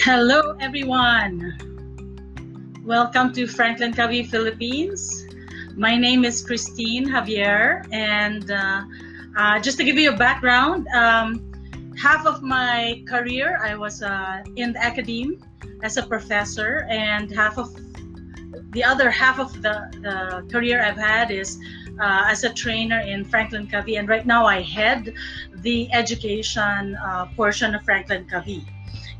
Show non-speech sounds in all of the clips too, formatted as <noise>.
Hello, everyone. Welcome to Franklin Covey, Philippines. My name is Christine Javier, and uh, uh, just to give you a background, um, half of my career I was uh, in the academe as a professor, and half of the other half of the, the career I've had is uh, as a trainer in Franklin Covey, and right now I head the education uh, portion of Franklin Covey.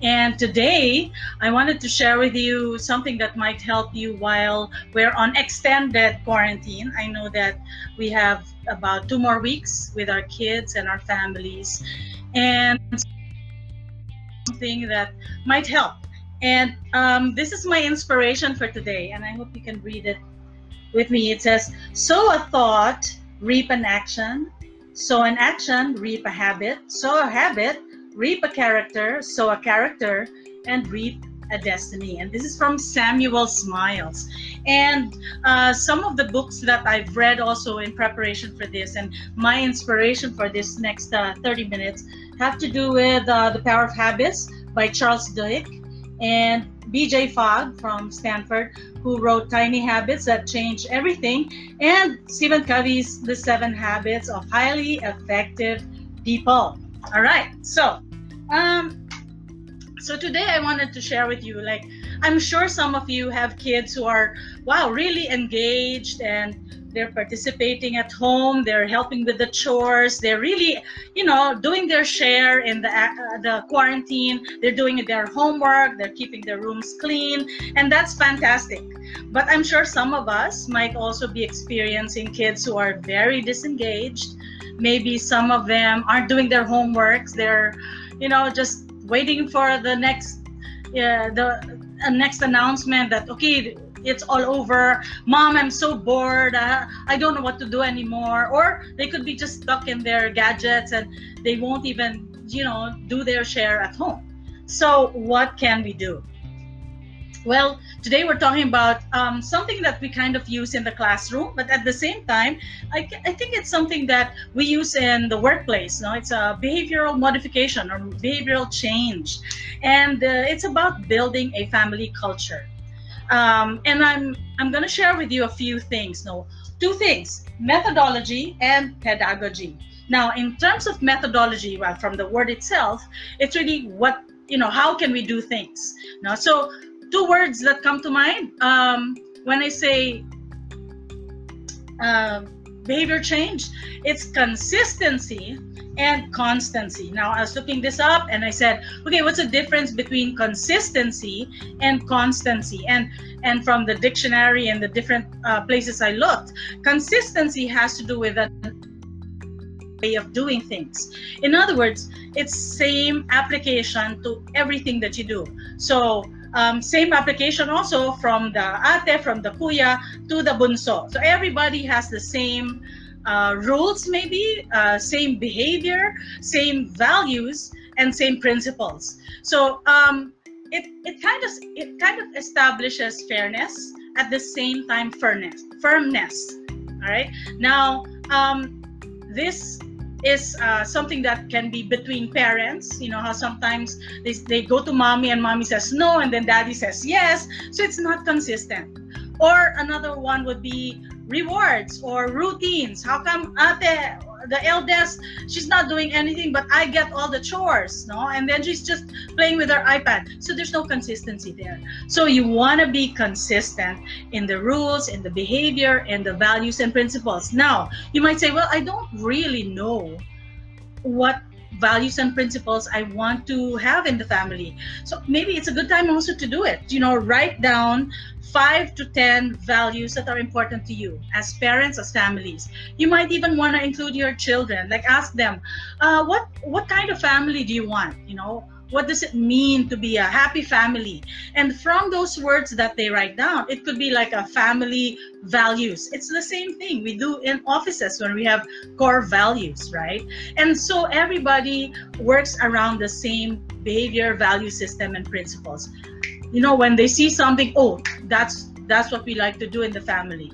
And today, I wanted to share with you something that might help you while we're on extended quarantine. I know that we have about two more weeks with our kids and our families, and something that might help. And um, this is my inspiration for today, and I hope you can read it with me. It says, Sow a thought, reap an action. Sow an action, reap a habit. Sow a habit, reap a character, sow a character, and reap a destiny. And this is from Samuel Smiles. And uh, some of the books that I've read also in preparation for this, and my inspiration for this next uh, 30 minutes, have to do with uh, The Power of Habits by Charles Duhigg and BJ Fogg from Stanford, who wrote Tiny Habits That Change Everything, and Stephen Covey's The Seven Habits of Highly Effective People. All right, so um, so today I wanted to share with you, like, I'm sure some of you have kids who are, wow, really engaged and they're participating at home. They're helping with the chores. They're really, you know, doing their share in the uh, the quarantine. They're doing their homework. They're keeping their rooms clean, and that's fantastic. But I'm sure some of us might also be experiencing kids who are very disengaged. Maybe some of them aren't doing their homeworks. They're you know just waiting for the next yeah the uh, next announcement that okay it's all over. Mom i'm so bored. Uh, i don't know what to do anymore. Or they could be just stuck in their gadgets and they won't even you know do their share at home. So what can we do well, today we're talking about um, something that we kind of use in the classroom, but at the same time, I, I think it's something that we use in the workplace. No, it's a behavioral modification or behavioral change, and uh, it's about building a family culture. Um, and I'm I'm going to share with you a few things. No, two things: methodology and pedagogy. Now, in terms of methodology, well, from the word itself, it's really what you know. How can we do things? Now, so two words that come to mind um, when I say uh, behavior change. It's consistency and constancy. Now, I was looking this up and I said, okay, what's the difference between consistency and constancy? And and from the dictionary and the different uh, places I looked, consistency has to do with a way of doing things. In other words, it's same application to everything that you do. So um, same application also from the ate, from the kuya to the bunso. So everybody has the same uh, rules, maybe, uh, same behavior, same values, and same principles. So um, it, it kind of it kind of establishes fairness at the same time firmness. Firmness. All right. Now um, this is uh, something that can be between parents. You know how sometimes they, they go to mommy and mommy says no, and then daddy says yes. So it's not consistent. Or another one would be rewards or routines. How come ate the eldest, she's not doing anything, but I get all the chores, no? And then she's just playing with her iPad. So there's no consistency there. So you want to be consistent in the rules, in the behavior, in the values and principles. Now, you might say, well, I don't really know what values and principles I want to have in the family. So maybe it's a good time also to do it. You know, write down five to 10 values that are important to you as parents, as families. You might even want to include your children, like ask them, uh, what, what kind of family do you want? You know, what does it mean to be a happy family? And from those words that they write down it could be like a family values. It's the same thing we do in offices when we have core values right? And so everybody works around the same behavior value system and principles. You know when they see something oh that's that's what we like to do in the family.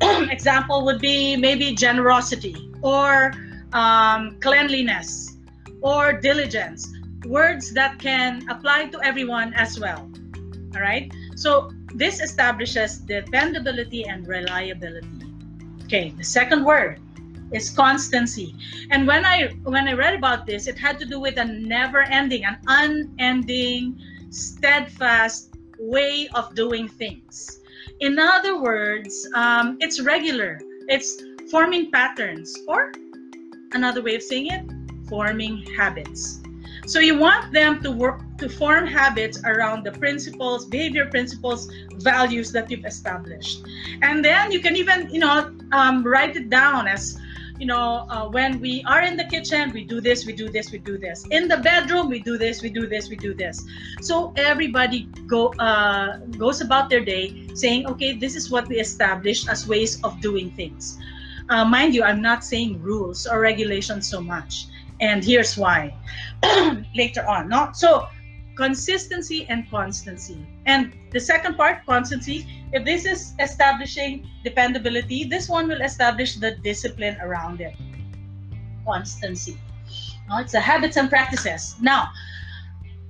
<clears throat> Example would be maybe generosity or um, cleanliness or diligence words that can apply to everyone as well. All right. So this establishes dependability and reliability. Okay. The second word is constancy. And when I when I read about this, it had to do with a never-ending, an unending, steadfast way of doing things. In other words, um, it's regular. It's forming patterns, or another way of saying it, forming habits. So you want them to work to form habits around the principles, behavior principles, values that you've established, and then you can even you know um, write it down as you know, uh, when we are in the kitchen, we do this, we do this, we do this. In the bedroom, we do this, we do this, we do this. So everybody go uh, goes about their day saying, okay, this is what we established as ways of doing things. Uh, mind you, I'm not saying rules or regulations so much, and here's why <clears throat> later on. Not so consistency and constancy. And the second part, constancy, if this is establishing dependability, this one will establish the discipline around it. Constancy. No, it's the habits and practices. Now,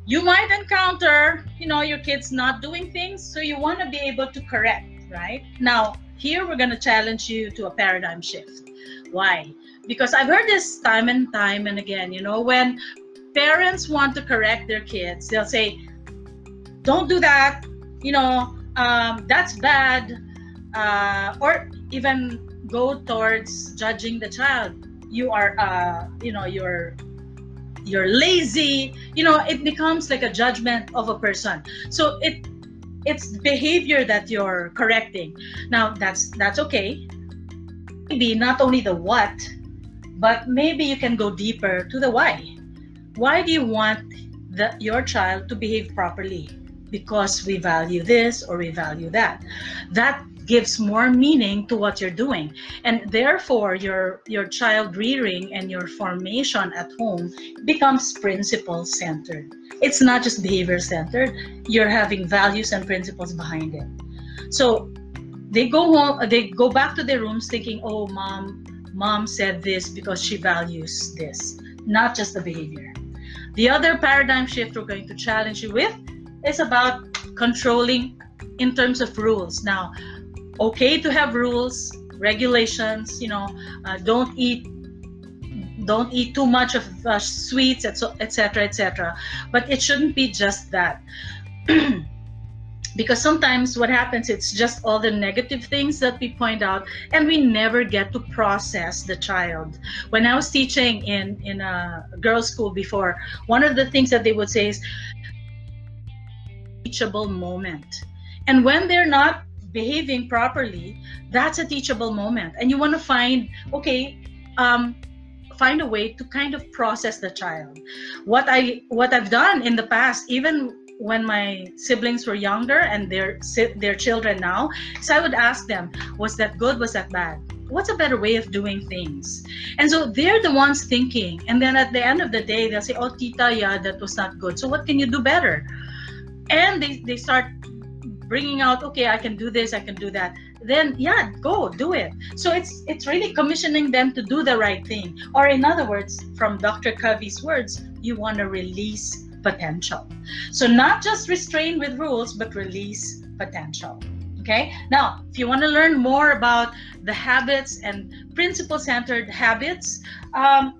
you might encounter, you know, your kids not doing things, so you want to be able to correct, right? Now, here we're going to challenge you to a paradigm shift. Why? Because I've heard this time and time and again, you know, when parents want to correct their kids, they'll say, don't do that, you know, um, that's bad, uh, or even go towards judging the child. You are, uh, you know, you're you're lazy. You know, it becomes like a judgment of a person. So it it's behavior that you're correcting. Now that's that's okay. Maybe not only the what, but maybe you can go deeper to the why why do you want the, your child to behave properly? Because we value this or we value that. That gives more meaning to what you're doing. And therefore your your child rearing and your formation at home becomes principle centered. It's not just behavior centered. You're having values and principles behind it. So they go home they go back to their rooms thinking oh mom mom said this because she values this not just the behavior. The other paradigm shift we're going to challenge you with is about controlling in terms of rules. Now, okay to have rules, regulations, you know, uh, don't eat don't eat too much of uh, sweets etc etc but it shouldn't be just that. <clears throat> Because sometimes what happens it's just all the negative things that we point out and we never get to process the child. When i was teaching in in a girls school before one of the things that they would say is teachable moment. And when they're not behaving properly that's a teachable moment. And you want to find okay um, find a way to kind of process the child. What i what i've done in the past even when my siblings were younger and their their children now so i would ask them was that good? Was that bad? What's a better way of doing things? And so they're the ones thinking. And then at the end of the day they'll say oh tita yeah that was not good. So what can you do better? And they, they start bringing out okay i can do this i can do that then yeah go do it so it's it's really commissioning them to do the right thing or in other words from dr covey's words you want to release potential. So not just restrain with rules, but release potential. Okay. Now, if you want to learn more about the habits and principle centered habits, um,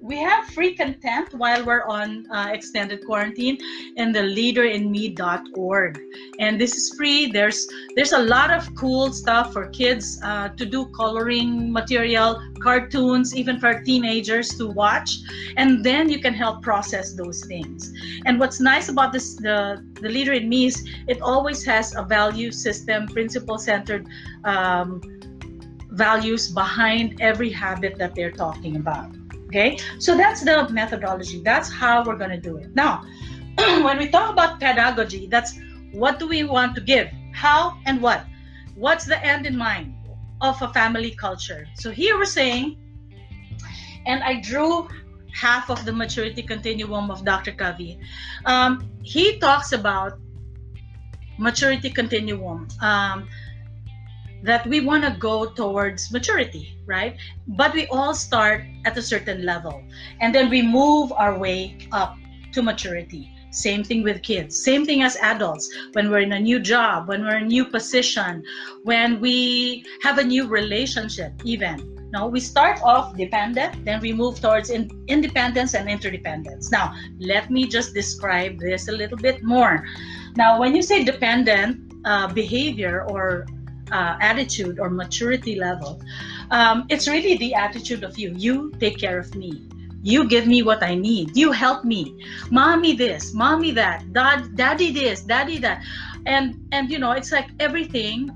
we have free content while we're on uh, extended quarantine in the leaderinme.org and this is free. There's there's a lot of cool stuff for kids uh, to do coloring material cartoons even for teenagers to watch. And then you can help process those things. And what's nice about this the the leader in me is it always has a value system principle centered um, values behind every habit that they're talking about Okay, so that's the methodology. That's how we're going to do it. Now, <clears throat> when we talk about pedagogy, that's what do we want to give? How and what? What's the end in mind of a family culture? So here we're saying, and I drew half of the maturity continuum of Dr. Covey. Um, he talks about maturity continuum. Um, that we want to go towards maturity, right? But we all start at a certain level and then we move our way up to maturity. Same thing with kids. Same thing as adults. When we're in a new job, when we're in a new position, when we have a new relationship, even. No, we start off dependent, then we move towards in, independence and interdependence. Now, let me just describe this a little bit more. Now, when you say dependent uh, behavior or uh, attitude or maturity level, um, it's really the attitude of you. You take care of me. You give me what I need. You help me. Mommy this, mommy that, dad, daddy this, daddy that. And and you know, it's like everything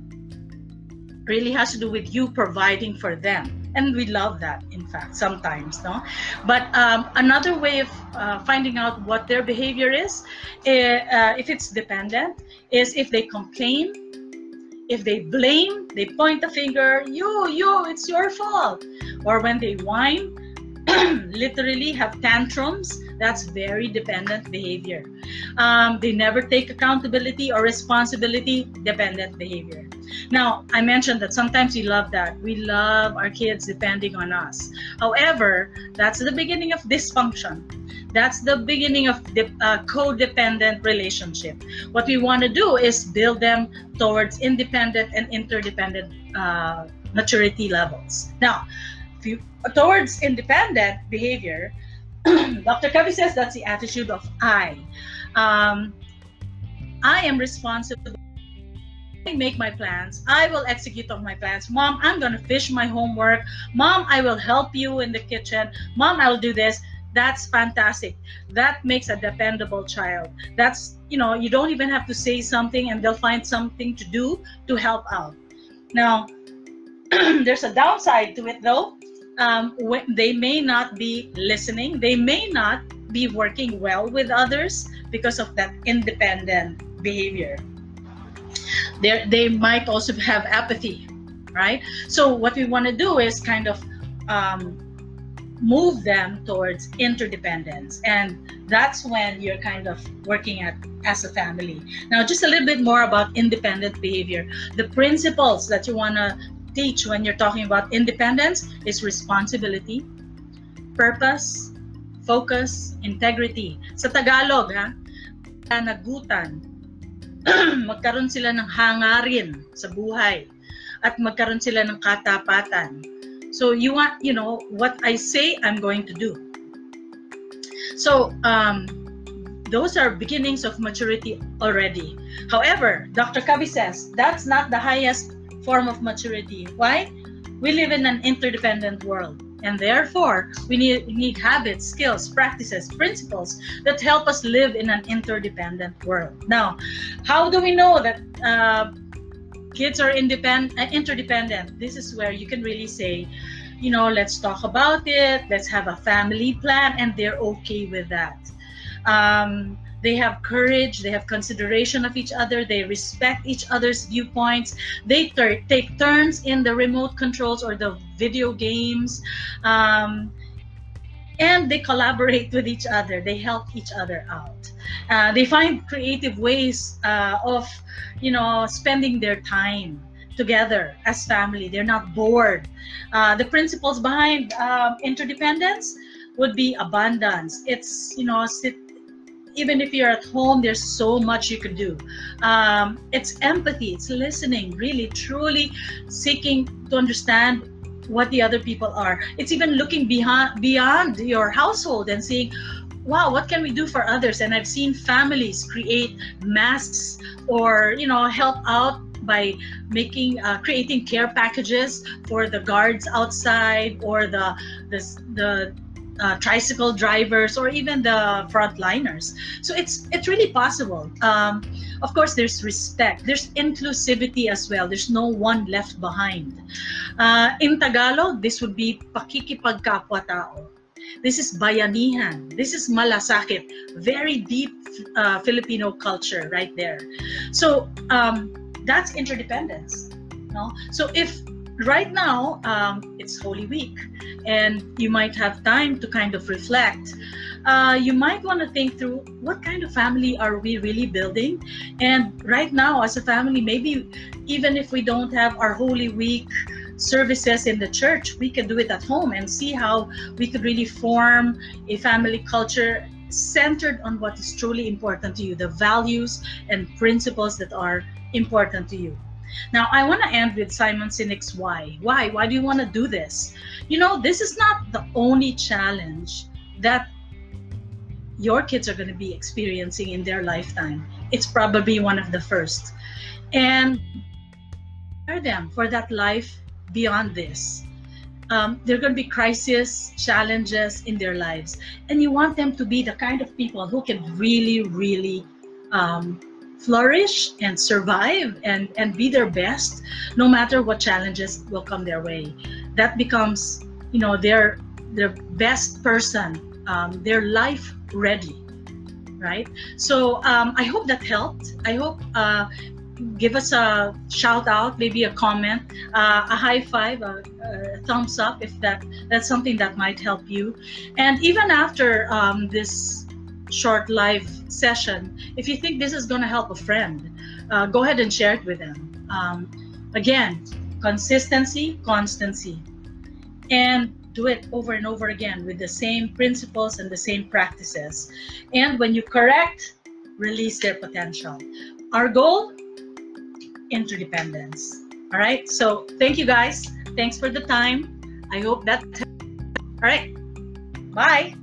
really has to do with you providing for them. And we love that, in fact, sometimes, no? But um, another way of uh, finding out what their behavior is, uh, if it's dependent, is if they complain, if they blame, they point the finger, you, you, it's your fault. Or when they whine, <clears throat> literally have tantrums, that's very dependent behavior. Um, they never take accountability or responsibility, dependent behavior. Now, I mentioned that sometimes we love that. We love our kids depending on us. However, that's the beginning of dysfunction. That's the beginning of the uh, codependent relationship. What we want to do is build them towards independent and interdependent uh, maturity levels. Now, you, towards independent behavior, <clears throat> Dr. Covey says that's the attitude of I. Um, I am responsible. I make my plans. I will execute on my plans. Mom, I'm going to fish my homework. Mom, I will help you in the kitchen. Mom, I'll do this. That's fantastic. That makes a dependable child. That's, you know, you don't even have to say something and they'll find something to do to help out. Now, <clears throat> there's a downside to it though um, they may not be listening, they may not be working well with others because of that independent behavior. They they might also have apathy, right? So what we want to do is kind of um, move them towards interdependence, and that's when you're kind of working at as a family. Now, just a little bit more about independent behavior. The principles that you want to teach when you're talking about independence is responsibility, purpose, focus, integrity. Sa Tagalog, ha, nagutan, <clears throat> magkaroon sila ng hangarin sa buhay at magkaroon sila ng katapatan. So you want, you know, what I say, I'm going to do. So um, those are beginnings of maturity already. However, Dr. Covey says that's not the highest form of maturity. Why? We live in an interdependent world. And therefore, we need, we need habits, skills, practices, principles that help us live in an interdependent world. Now, how do we know that uh, kids are independent, uh, interdependent? This is where you can really say, you know, let's talk about it, let's have a family plan, and they're okay with that. Um, they have courage, they have consideration of each other, they respect each other's viewpoints, they ter- take turns in the remote controls or the video games. Um, and they collaborate with each other. They help each other out. Uh, they find creative ways uh, of you know spending their time together as family. They're not bored. Uh, the principles behind um, interdependence would be abundance. It's you know sit even if you're at home, there's so much you could do. Um, it's empathy, it's listening, really, truly seeking to understand what the other people are. It's even looking beyond beyond your household and seeing, wow, what can we do for others? And I've seen families create masks or you know help out by making uh, creating care packages for the guards outside or the the, the uh, tricycle drivers or even the frontliners. So it's it's really possible. Um, of course, there's respect. There's inclusivity as well. There's no one left behind. Uh, in Tagalog, this would be pakikipagkapwa-tao. This is bayanihan. This is malasakit. Very deep uh, Filipino culture right there. So um, that's interdependence. No? So if right now um, it's Holy Week, and you might have time to kind of reflect. Uh, you might want to think through what kind of family are we really building, and right now as a family, maybe even if we don't have our Holy Week services in the church, we can do it at home and see how we could really form a family culture centered on what is truly important to you, the values and principles that are important to you. Now, I want to end with Simon Sinek's why. Why? Why do you want to do this? You know, this is not the only challenge that your kids are going to be experiencing in their lifetime. It's probably one of the first. And prepare them for that life beyond this. Um, there are going to be crises, challenges in their lives, and you want them to be the kind of people who can really, really um, flourish and survive and, and be their best, no matter what challenges will come their way. That becomes, you know, their their best person, um, their life ready, right? So um, I hope that helped. I hope uh, give us a shout out, maybe a comment, uh, a high five, a, a, thumbs up if that that's something that might help you. And even after um, this short live session, if you think this is going to help a friend, uh, go ahead and share it with them. Um, again, consistency, constancy, and do it over and over again with the same principles and the same practices. And when you correct, release their potential. Our goal interdependence. All right. So thank you guys. Thanks for the time. I hope that. All right. Bye.